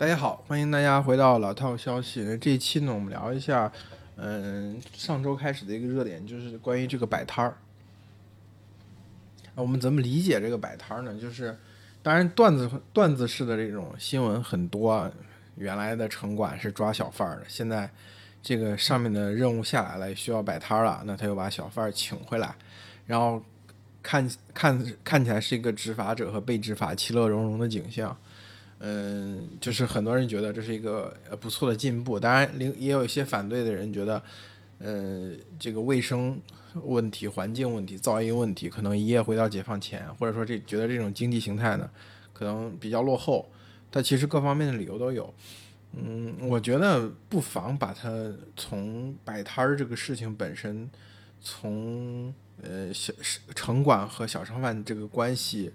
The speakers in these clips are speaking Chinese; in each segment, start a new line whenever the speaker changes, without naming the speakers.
大家好，欢迎大家回到老套消息。那这一期呢，我们聊一下，嗯，上周开始的一个热点，就是关于这个摆摊儿。我们怎么理解这个摆摊儿呢？就是，当然段子段子式的这种新闻很多。原来的城管是抓小贩儿的，现在这个上面的任务下来了，需要摆摊儿了，那他又把小贩儿请回来，然后看看看起来是一个执法者和被执法其乐融融的景象。嗯，就是很多人觉得这是一个呃不错的进步，当然，也有一些反对的人觉得，呃，这个卫生问题、环境问题、噪音问题，可能一夜回到解放前，或者说这觉得这种经济形态呢，可能比较落后。但其实各方面的理由都有。嗯，我觉得不妨把它从摆摊儿这个事情本身，从呃小城管和小商贩这个关系。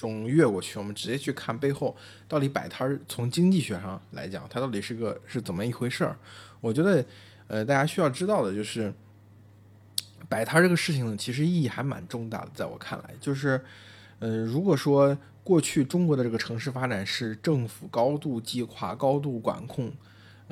中越过去，我们直接去看背后到底摆摊儿，从经济学上来讲，它到底是个是怎么一回事儿？我觉得，呃，大家需要知道的就是，摆摊儿这个事情呢，其实意义还蛮重大的。在我看来，就是，呃，如果说过去中国的这个城市发展是政府高度计划、高度管控。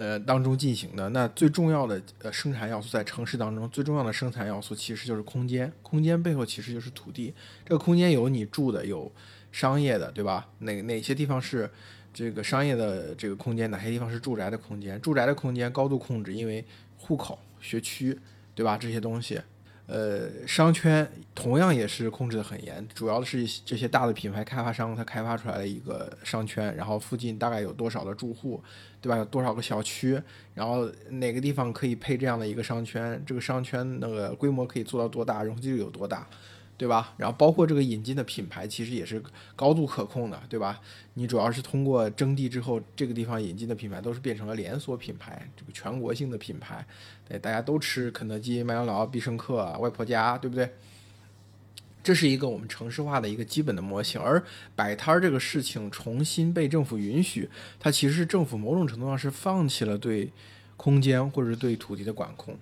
呃，当中进行的那最重要的呃生产要素，在城市当中最重要的生产要素其实就是空间，空间背后其实就是土地。这个空间有你住的，有商业的，对吧？哪哪些地方是这个商业的这个空间，哪些地方是住宅的空间？住宅的空间高度控制，因为户口、学区，对吧？这些东西。呃，商圈同样也是控制的很严，主要的是这些大的品牌开发商，他开发出来的一个商圈，然后附近大概有多少的住户，对吧？有多少个小区，然后哪个地方可以配这样的一个商圈，这个商圈那个规模可以做到多大，容积率有多大？对吧？然后包括这个引进的品牌，其实也是高度可控的，对吧？你主要是通过征地之后，这个地方引进的品牌都是变成了连锁品牌，这个全国性的品牌，对，大家都吃肯德基、麦当劳、必胜客、外婆家，对不对？这是一个我们城市化的一个基本的模型。而摆摊儿这个事情重新被政府允许，它其实是政府某种程度上是放弃了对空间或者对土地的管控。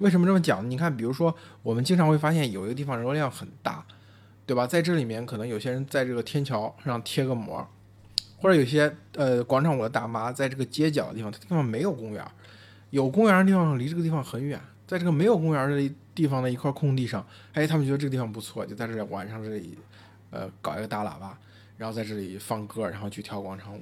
为什么这么讲？你看，比如说，我们经常会发现有一个地方人流量很大，对吧？在这里面，可能有些人在这个天桥上贴个膜，或者有些呃广场舞的大妈在这个街角的地方，它地方没有公园，有公园的地方离这个地方很远，在这个没有公园的地方的一块空地上，哎，他们觉得这个地方不错，就在这里晚上这里呃搞一个大喇叭，然后在这里放歌，然后去跳广场舞。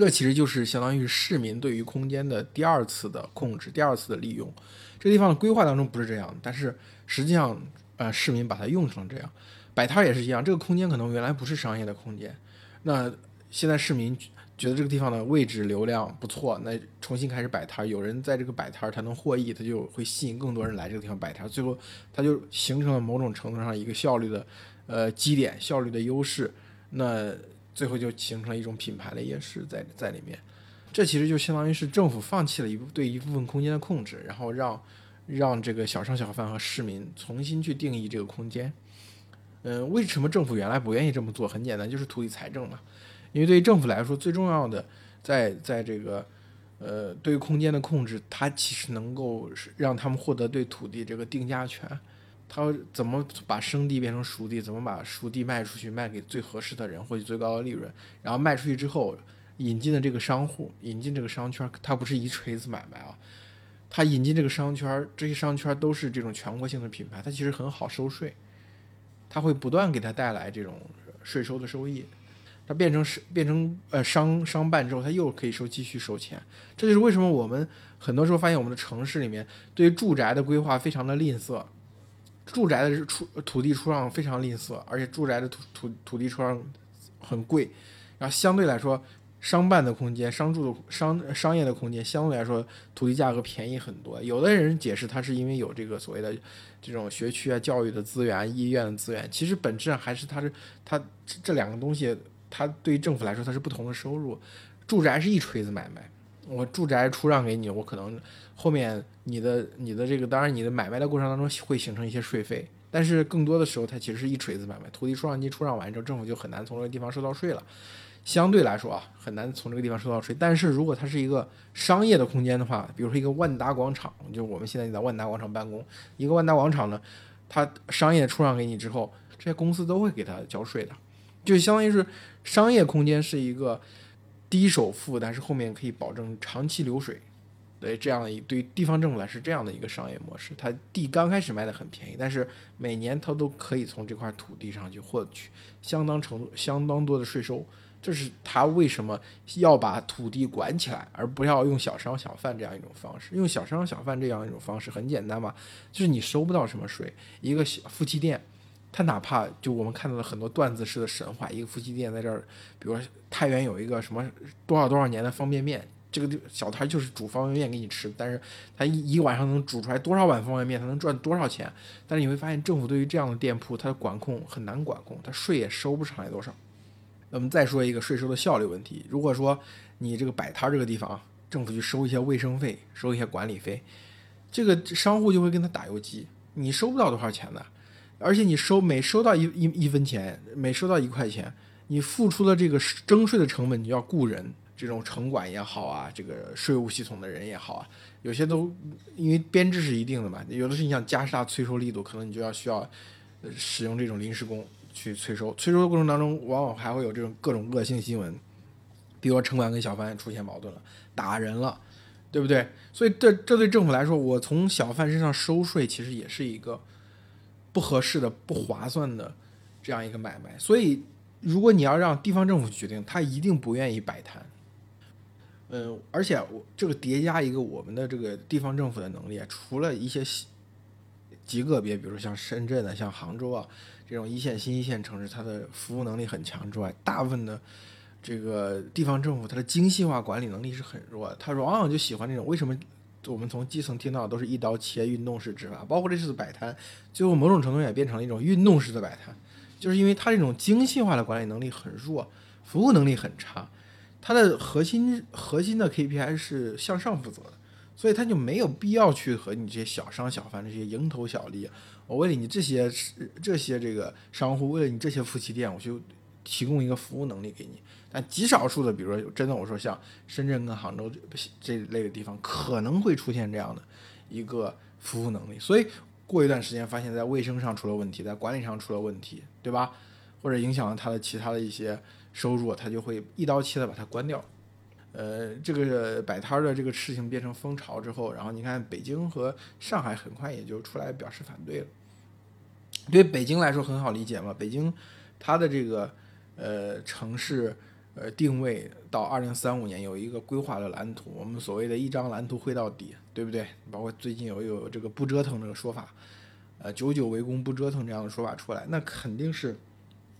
这其实就是相当于市民对于空间的第二次的控制，第二次的利用。这个地方的规划当中不是这样，但是实际上，呃，市民把它用成这样，摆摊也是一样。这个空间可能原来不是商业的空间，那现在市民觉得这个地方的位置流量不错，那重新开始摆摊，有人在这个摆摊儿，他能获益，他就会吸引更多人来这个地方摆摊，最后他就形成了某种程度上一个效率的，呃，基点效率的优势，那最后就形成了一种品牌的优势在在里面。这其实就相当于是政府放弃了一部对一部分空间的控制，然后让让这个小商小贩和市民重新去定义这个空间。嗯，为什么政府原来不愿意这么做？很简单，就是土地财政嘛。因为对于政府来说，最重要的在在这个呃对于空间的控制，它其实能够让他们获得对土地这个定价权。他怎么把生地变成熟地？怎么把熟地卖出去，卖给最合适的人，获取最高的利润？然后卖出去之后。引进的这个商户，引进这个商圈，它不是一锤子买卖啊，它引进这个商圈，这些商圈都是这种全国性的品牌，它其实很好收税，它会不断给它带来这种税收的收益，它变成是变成呃商商办之后，它又可以收继续收钱，这就是为什么我们很多时候发现我们的城市里面对于住宅的规划非常的吝啬，住宅的出土地出让非常吝啬，而且住宅的土土土地出让很贵，然后相对来说。商办的空间、商住的商商业的空间相对来说土地价格便宜很多。有的人解释它是因为有这个所谓的这种学区啊、教育的资源、医院的资源，其实本质上还是它是它这两个东西，它对于政府来说它是不同的收入。住宅是一锤子买卖，我住宅出让给你，我可能后面你的你的这个当然你的买卖的过程当中会形成一些税费，但是更多的时候它其实是一锤子买卖。土地出让金出让完之后，政府就很难从这个地方收到税了。相对来说啊，很难从这个地方收到税。但是如果它是一个商业的空间的话，比如说一个万达广场，就我们现在在万达广场办公，一个万达广场呢，它商业出让给你之后，这些公司都会给它交税的，就相当于是商业空间是一个低首付，但是后面可以保证长期流水。对这样一对地方政府来是这样的一个商业模式，它地刚开始卖的很便宜，但是每年它都可以从这块土地上去获取相当程度、相当多的税收。这是他为什么要把土地管起来，而不要用小商小贩这样一种方式？用小商小贩这样一种方式很简单嘛，就是你收不到什么税。一个小夫妻店，他哪怕就我们看到的很多段子式的神话，一个夫妻店在这儿，比如说太原有一个什么多少多少年的方便面。这个小摊就是煮方便面给你吃，但是他一一晚上能煮出来多少碗方便面，他能赚多少钱？但是你会发现，政府对于这样的店铺，它的管控很难管控，它税也收不上来多少。那么再说一个税收的效率问题，如果说你这个摆摊这个地方，政府去收一些卫生费，收一些管理费，这个商户就会跟他打游击，你收不到多少钱的，而且你收每收到一一一分钱，每收到一块钱，你付出的这个征税的成本你就要雇人。这种城管也好啊，这个税务系统的人也好啊，有些都因为编制是一定的嘛，有的是你想加大催收力度，可能你就要需要使用这种临时工去催收。催收的过程当中，往往还会有这种各种恶性新闻，比如说城管跟小贩出现矛盾了，打人了，对不对？所以这这对政府来说，我从小贩身上收税，其实也是一个不合适的、不划算的这样一个买卖。所以，如果你要让地方政府决定，他一定不愿意摆摊。嗯，而且我这个叠加一个我们的这个地方政府的能力，除了一些极个别，比如说像深圳的、像杭州啊这种一线、新一线城市，它的服务能力很强之外，大部分的这个地方政府它的精细化管理能力是很弱的。它往往就喜欢那种为什么我们从基层听到的都是一刀切、运动式执法，包括这次摆摊，最后某种程度也变成了一种运动式的摆摊，就是因为它这种精细化的管理能力很弱，服务能力很差。它的核心核心的 KPI 是向上负责的，所以他就没有必要去和你这些小商小贩这些蝇头小利，我为了你这些这些这个商户，为了你这些夫妻店，我就提供一个服务能力给你。但极少数的，比如说真的，我说像深圳跟杭州这类的地方，可能会出现这样的一个服务能力。所以过一段时间发现，在卫生上出了问题，在管理上出了问题，对吧？或者影响了他的其他的一些。收入，他就会一刀切的把它关掉。呃，这个摆摊儿的这个事情变成风潮之后，然后你看北京和上海很快也就出来表示反对了。对北京来说很好理解嘛，北京它的这个呃城市呃定位到二零三五年有一个规划的蓝图，我们所谓的一张蓝图绘到底，对不对？包括最近有有这个不折腾这个说法，呃，久久为功不折腾这样的说法出来，那肯定是。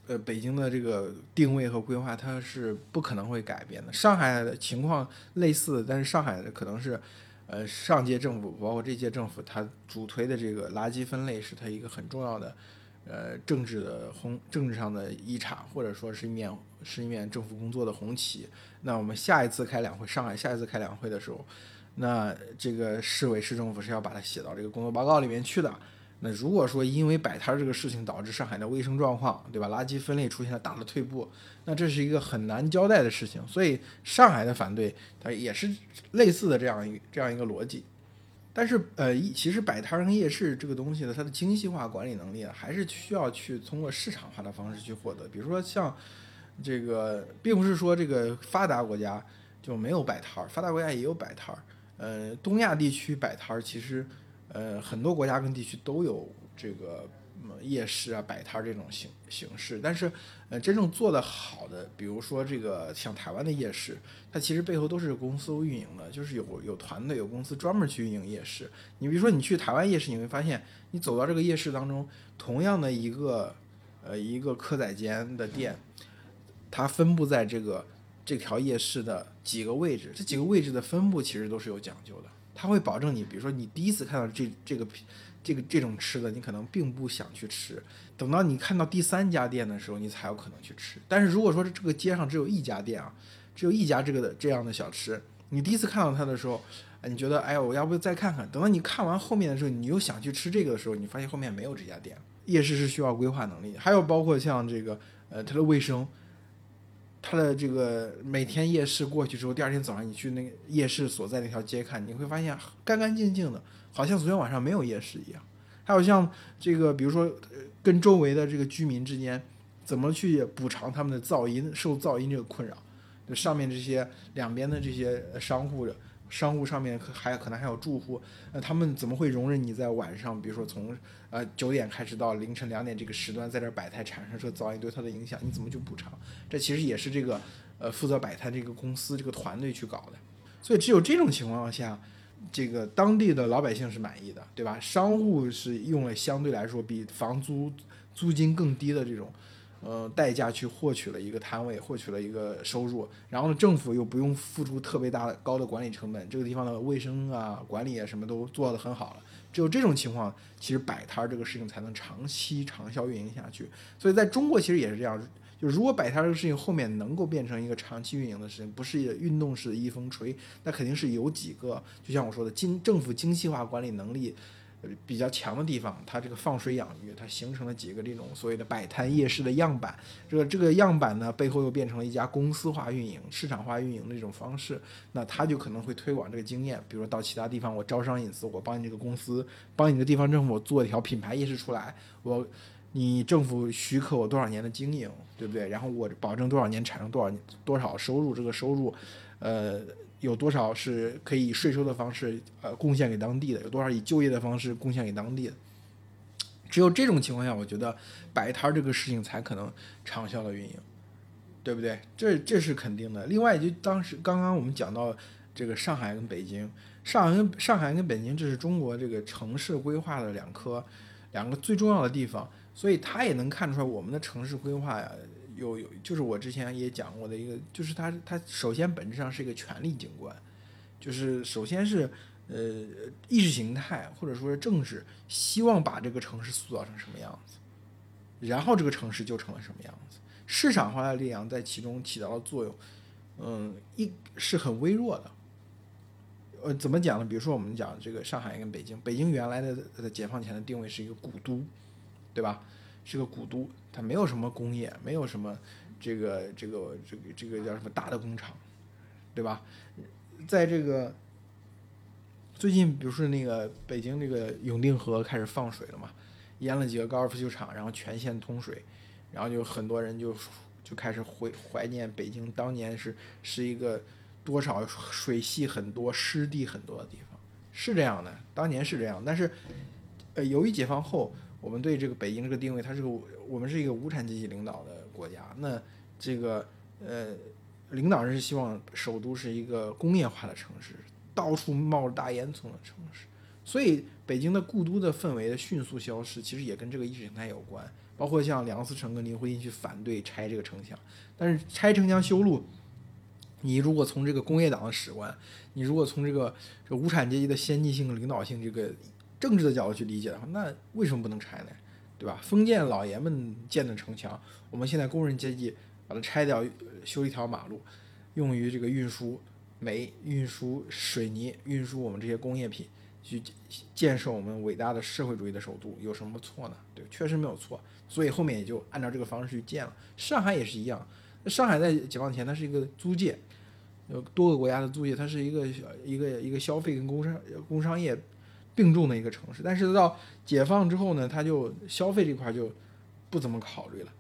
呃，北京的这个定位和规划，它是不可能会改变的。上海的情况类似，但是上海的可能是，呃，上届政府包括这届政府，它主推的这个垃圾分类是它一个很重要的，呃，政治的红政治上的一场，或者说是一面是一面政府工作的红旗。那我们下一次开两会，上海下一次开两会的时候，那这个市委市政府是要把它写到这个工作报告里面去的。那如果说因为摆摊这个事情导致上海的卫生状况，对吧？垃圾分类出现了大的退步，那这是一个很难交代的事情。所以上海的反对，它也是类似的这样一这样一个逻辑。但是，呃，其实摆摊跟夜市这个东西呢，它的精细化管理能力啊，还是需要去通过市场化的方式去获得。比如说像这个，并不是说这个发达国家就没有摆摊儿，发达国家也有摆摊儿。呃，东亚地区摆摊儿其实。呃，很多国家跟地区都有这个夜市啊、摆摊儿这种形形式，但是，呃，真正做得好的，比如说这个像台湾的夜市，它其实背后都是公司运营的，就是有有团队、有公司专门去运营夜市。你比如说，你去台湾夜市，你会发现，你走到这个夜市当中，同样的一个呃一个蚵仔煎的店，它分布在这个这条夜市的几个位置，这几个位置的分布其实都是有讲究的。它会保证你，比如说你第一次看到这这个这个这种吃的，你可能并不想去吃。等到你看到第三家店的时候，你才有可能去吃。但是如果说这个街上只有一家店啊，只有一家这个的这样的小吃，你第一次看到它的时候，你觉得哎呀，我要不再看看？等到你看完后面的时候，你又想去吃这个的时候，你发现后面没有这家店。夜市是需要规划能力，还有包括像这个呃它的卫生。它的这个每天夜市过去之后，第二天早上你去那个夜市所在那条街看，你会发现干干净净的，好像昨天晚上没有夜市一样。还有像这个，比如说跟周围的这个居民之间，怎么去补偿他们的噪音受噪音这个困扰，就上面这些两边的这些商户，商户上面可还可能还有住户，那他们怎么会容忍你在晚上，比如说从呃九点开始到凌晨两点这个时段在这摆摊，产生这噪音对他的影响，你怎么去补偿？这其实也是这个呃负责摆摊这个公司这个团队去搞的。所以只有这种情况下，这个当地的老百姓是满意的，对吧？商户是用了相对来说比房租租金更低的这种。呃，代价去获取了一个摊位，获取了一个收入，然后呢，政府又不用付出特别大的高的管理成本，这个地方的卫生啊、管理啊什么都做得很好了。只有这种情况，其实摆摊儿这个事情才能长期长效运营下去。所以在中国其实也是这样，就如果摆摊儿这个事情后面能够变成一个长期运营的事情，不是运动式的一风吹，那肯定是有几个，就像我说的，精政府精细化管理能力。比较强的地方，它这个放水养鱼，它形成了几个这种所谓的摆摊夜市的样板。这个这个样板呢，背后又变成了一家公司化运营、市场化运营的这种方式。那它就可能会推广这个经验，比如说到其他地方，我招商引资，我帮你这个公司，帮你的地方政府做一条品牌夜市出来，我你政府许可我多少年的经营，对不对？然后我保证多少年产生多少多少收入，这个收入，呃。有多少是可以以税收的方式呃贡献给当地的？有多少以就业的方式贡献给当地的？只有这种情况下，我觉得摆摊儿这个事情才可能长效的运营，对不对？这这是肯定的。另外，就当时刚刚我们讲到这个上海跟北京，上海跟上海跟北京，这是中国这个城市规划的两颗两个最重要的地方，所以他也能看出来我们的城市规划呀。有有，就是我之前也讲过的一个，就是它它首先本质上是一个权力景观，就是首先是呃意识形态或者说是政治希望把这个城市塑造成什么样子，然后这个城市就成了什么样子。市场化的力量在其中起到了作用，嗯，一是很微弱的。呃，怎么讲呢？比如说我们讲这个上海跟北京，北京原来的解放前的定位是一个古都，对吧？是个古都，它没有什么工业，没有什么这个这个这个这个叫什么大的工厂，对吧？在这个最近，比如说那个北京这个永定河开始放水了嘛，淹了几个高尔夫球场，然后全线通水，然后就很多人就就开始怀怀念北京当年是是一个多少水系很多、湿地很多的地方，是这样的，当年是这样，但是呃，由于解放后。我们对这个北京这个定位，它是个我们是一个无产阶级领导的国家。那这个呃，领导人是希望首都是一个工业化的城市，到处冒着大烟囱的城市。所以北京的故都的氛围的迅速消失，其实也跟这个意识形态有关。包括像梁思成跟林徽因去反对拆这个城墙，但是拆城墙修路，你如果从这个工业党的史观，你如果从这个这无产阶级的先进性、领导性这个。政治的角度去理解的话，那为什么不能拆呢？对吧？封建老爷们建的城墙，我们现在工人阶级把它拆掉，修一条马路，用于这个运输煤、运输水泥、运输我们这些工业品，去建设我们伟大的社会主义的首都，有什么错呢？对，确实没有错。所以后面也就按照这个方式去建了。上海也是一样，上海在解放前它是一个租界，有多个国家的租界，它是一个一个一个消费跟工商工商业。并重的一个城市，但是到解放之后呢，他就消费这块就不怎么考虑了，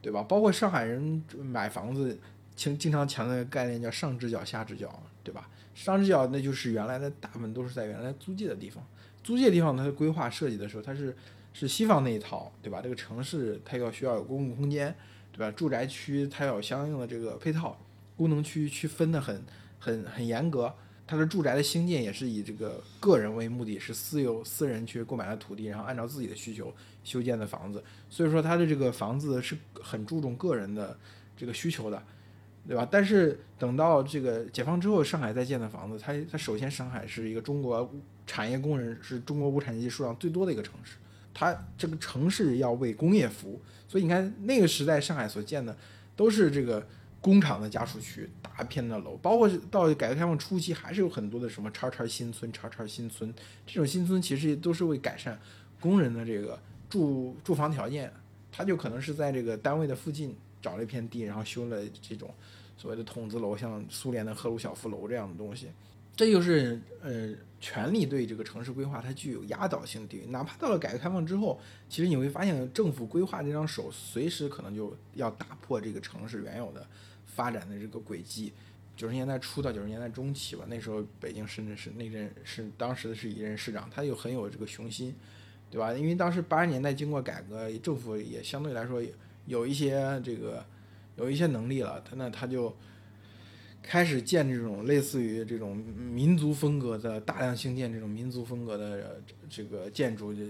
对吧？包括上海人买房子，经经常强调一个概念叫上直角下直角，对吧？上直角那就是原来的大部分都是在原来租界的地方，租界地方它的规划设计的时候，它是是西方那一套，对吧？这个城市它要需要有公共空间，对吧？住宅区它要有相应的这个配套，功能区区分的很很很严格。它的住宅的兴建也是以这个个人为目的，是私有私人去购买了土地，然后按照自己的需求修建的房子。所以说，它的这个房子是很注重个人的这个需求的，对吧？但是等到这个解放之后，上海在建的房子，它它首先上海是一个中国产业工人是中国无产阶级数量最多的一个城市，它这个城市要为工业服务，所以你看那个时代上海所建的都是这个。工厂的家属区，大片的楼，包括到改革开放初期，还是有很多的什么叉叉新村、叉叉新村，这种新村其实都是为改善工人的这个住住房条件。他就可能是在这个单位的附近找了一片地，然后修了这种所谓的筒子楼，像苏联的赫鲁晓夫楼这样的东西。这就是呃，权力对这个城市规划它具有压倒性地位。哪怕到了改革开放之后，其实你会发现，政府规划这张手随时可能就要打破这个城市原有的。发展的这个轨迹。九十年代初到九十年代中期吧，那时候北京甚至是那任是当时的是一任市长，他有很有这个雄心，对吧？因为当时八十年代经过改革，政府也相对来说有一些这个有一些能力了，他那他就开始建这种类似于这种民族风格的大量兴建这种民族风格的这个建筑就，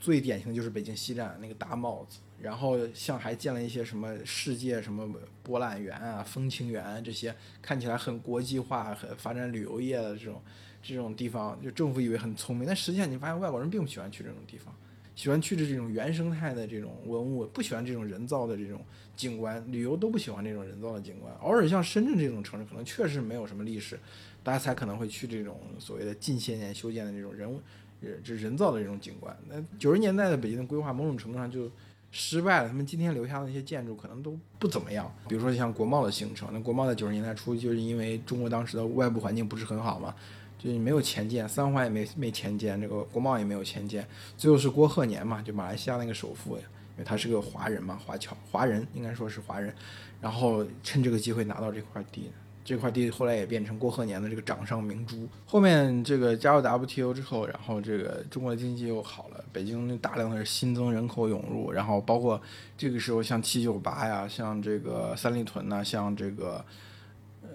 最典型的就是北京西站那个大帽子。然后像还建了一些什么世界什么博览园啊、风情园这些看起来很国际化、很发展旅游业的这种这种地方，就政府以为很聪明，但实际上你发现外国人并不喜欢去这种地方，喜欢去的这种原生态的这种文物，不喜欢这种人造的这种景观，旅游都不喜欢这种人造的景观。偶尔像深圳这种城市，可能确实没有什么历史，大家才可能会去这种所谓的近些年修建的这种人物，这人造的这种景观。那九十年代的北京的规划，某种程度上就。失败了，他们今天留下的那些建筑可能都不怎么样。比如说像国贸的形成，那国贸在九十年代初就是因为中国当时的外部环境不是很好嘛，就是没有钱建，三环也没没钱建，这个国贸也没有钱建。最后是郭鹤年嘛，就马来西亚那个首富呀，因为他是个华人嘛，华侨华人应该说是华人，然后趁这个机会拿到这块地。这块地后来也变成郭鹤年的这个掌上明珠。后面这个加入 WTO 之后，然后这个中国经济又好了，北京大量的新增人口涌入，然后包括这个时候像七九八呀，像这个三里屯呐，像这个呃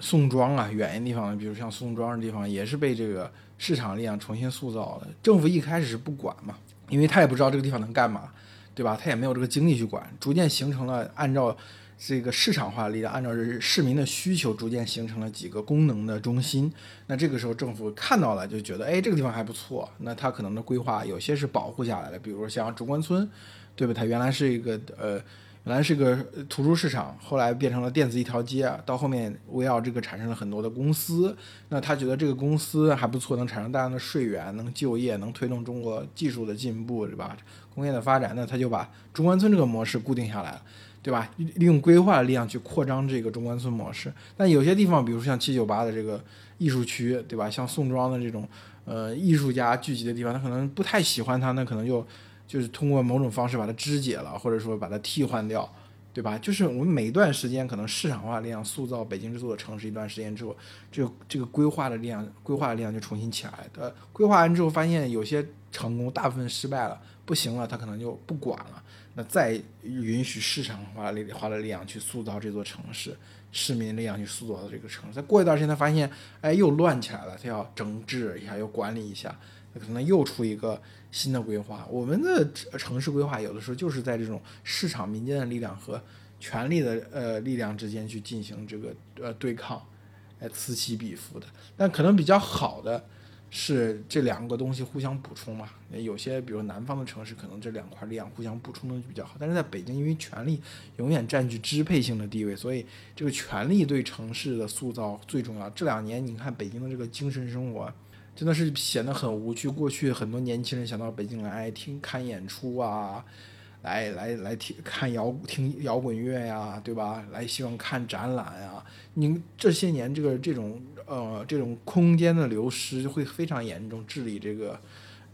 宋庄啊，远一地方，比如像宋庄的地方，也是被这个市场力量重新塑造的。政府一开始是不管嘛，因为他也不知道这个地方能干嘛，对吧？他也没有这个精力去管，逐渐形成了按照。这个市场化力量按照市民的需求，逐渐形成了几个功能的中心。那这个时候政府看到了，就觉得，哎，这个地方还不错。那它可能的规划有些是保护下来的，比如说像中关村，对吧？它原来是一个呃，原来是个图书市场，后来变成了电子一条街。到后面围绕这个产生了很多的公司。那他觉得这个公司还不错，能产生大量的税源，能就业，能推动中国技术的进步，对吧？工业的发展，那他就把中关村这个模式固定下来了。对吧？利用规划的力量去扩张这个中关村模式。但有些地方，比如说像七九八的这个艺术区，对吧？像宋庄的这种呃艺术家聚集的地方，他可能不太喜欢它，那可能就就是通过某种方式把它肢解了，或者说把它替换掉，对吧？就是我们每一段时间可能市场化力量塑造北京这座城市一段时间之后，这个这个规划的力量，规划的力量就重新起来。呃，规划完之后发现有些成功，大部分失败了，不行了，他可能就不管了。那再允许市场化力化的力量去塑造这座城市，市民力量去塑造这个城市。再过一段时间，他发现，哎，又乱起来了，他要整治一下，要管理一下，那可能又出一个新的规划。我们的城市规划有的时候就是在这种市场民间的力量和权力的呃力量之间去进行这个呃对抗，来此起彼伏的。但可能比较好的。是这两个东西互相补充嘛？有些比如南方的城市，可能这两块力量互相补充的就比较好。但是在北京，因为权力永远占据支配性的地位，所以这个权力对城市的塑造最重要。这两年你看北京的这个精神生活，真的是显得很无趣。过去很多年轻人想到北京来听看演出啊。来来来听看摇听摇滚乐呀，对吧？来希望看展览呀。您这些年这个这种呃这种空间的流失会非常严重，治理这个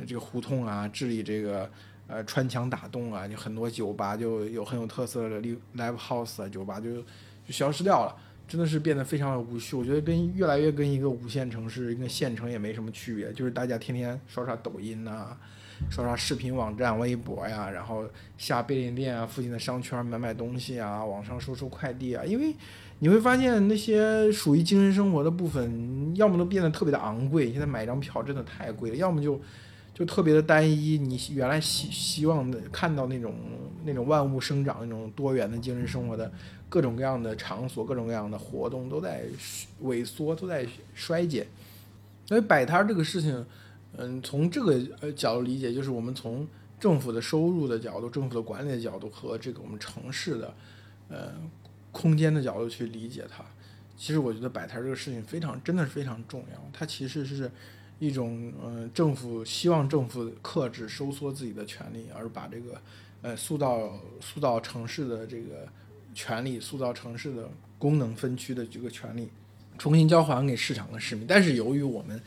这个胡同啊，治理这个呃穿墙打洞啊，就很多酒吧就有很有特色的 live house 啊，酒吧就就消失掉了，真的是变得非常的无趣。我觉得跟越来越跟一个五线城市、一个县城也没什么区别，就是大家天天刷刷抖音呐。刷刷视频网站、微博呀，然后下便利店啊，附近的商圈买买东西啊，网上收收快递啊。因为你会发现那些属于精神生活的部分，要么都变得特别的昂贵，现在买一张票真的太贵了；要么就就特别的单一。你原来希希望的看到那种那种万物生长、那种多元的精神生活的各种各样的场所、各种各样的活动都在萎缩、都在衰减。所以摆摊这个事情。嗯，从这个呃角度理解，就是我们从政府的收入的角度、政府的管理的角度和这个我们城市的呃空间的角度去理解它。其实我觉得摆摊这个事情非常，真的是非常重要。它其实是一种嗯，政府希望政府克制、收缩自己的权利，而把这个呃塑造塑造城市的这个权利、塑造城市的功能分区的这个权利，重新交还给市场和市民。但是由于我们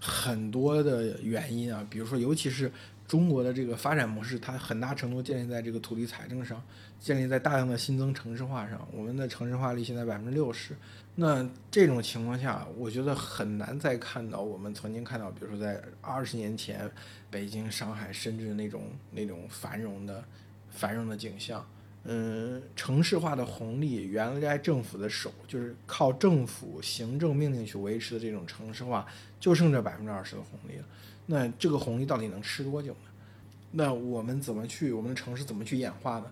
很多的原因啊，比如说，尤其是中国的这个发展模式，它很大程度建立在这个土地财政上，建立在大量的新增城市化上。我们的城市化率现在百分之六十，那这种情况下，我觉得很难再看到我们曾经看到，比如说在二十年前北京、上海、深圳那种那种繁荣的繁荣的景象。嗯，城市化的红利，原来政府的手就是靠政府行政命令去维持的这种城市化，就剩这百分之二十的红利了。那这个红利到底能吃多久呢？那我们怎么去，我们的城市怎么去演化呢？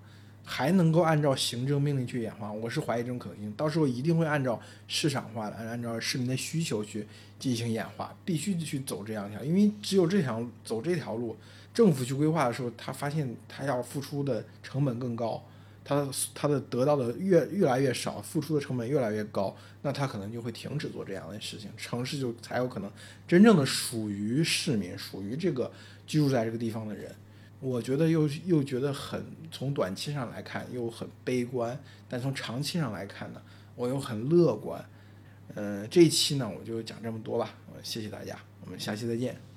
还能够按照行政命令去演化？我是怀疑这种可能性。到时候一定会按照市场化的，按照市民的需求去进行演化，必须去走这样一条，因为只有这条走这条路，政府去规划的时候，他发现他要付出的成本更高。他他的得到的越越来越少，付出的成本越来越高，那他可能就会停止做这样的事情，城市就才有可能真正的属于市民，属于这个居住在这个地方的人。我觉得又又觉得很从短期上来看又很悲观，但从长期上来看呢，我又很乐观。嗯，这一期呢我就讲这么多吧，谢谢大家，我们下期再见。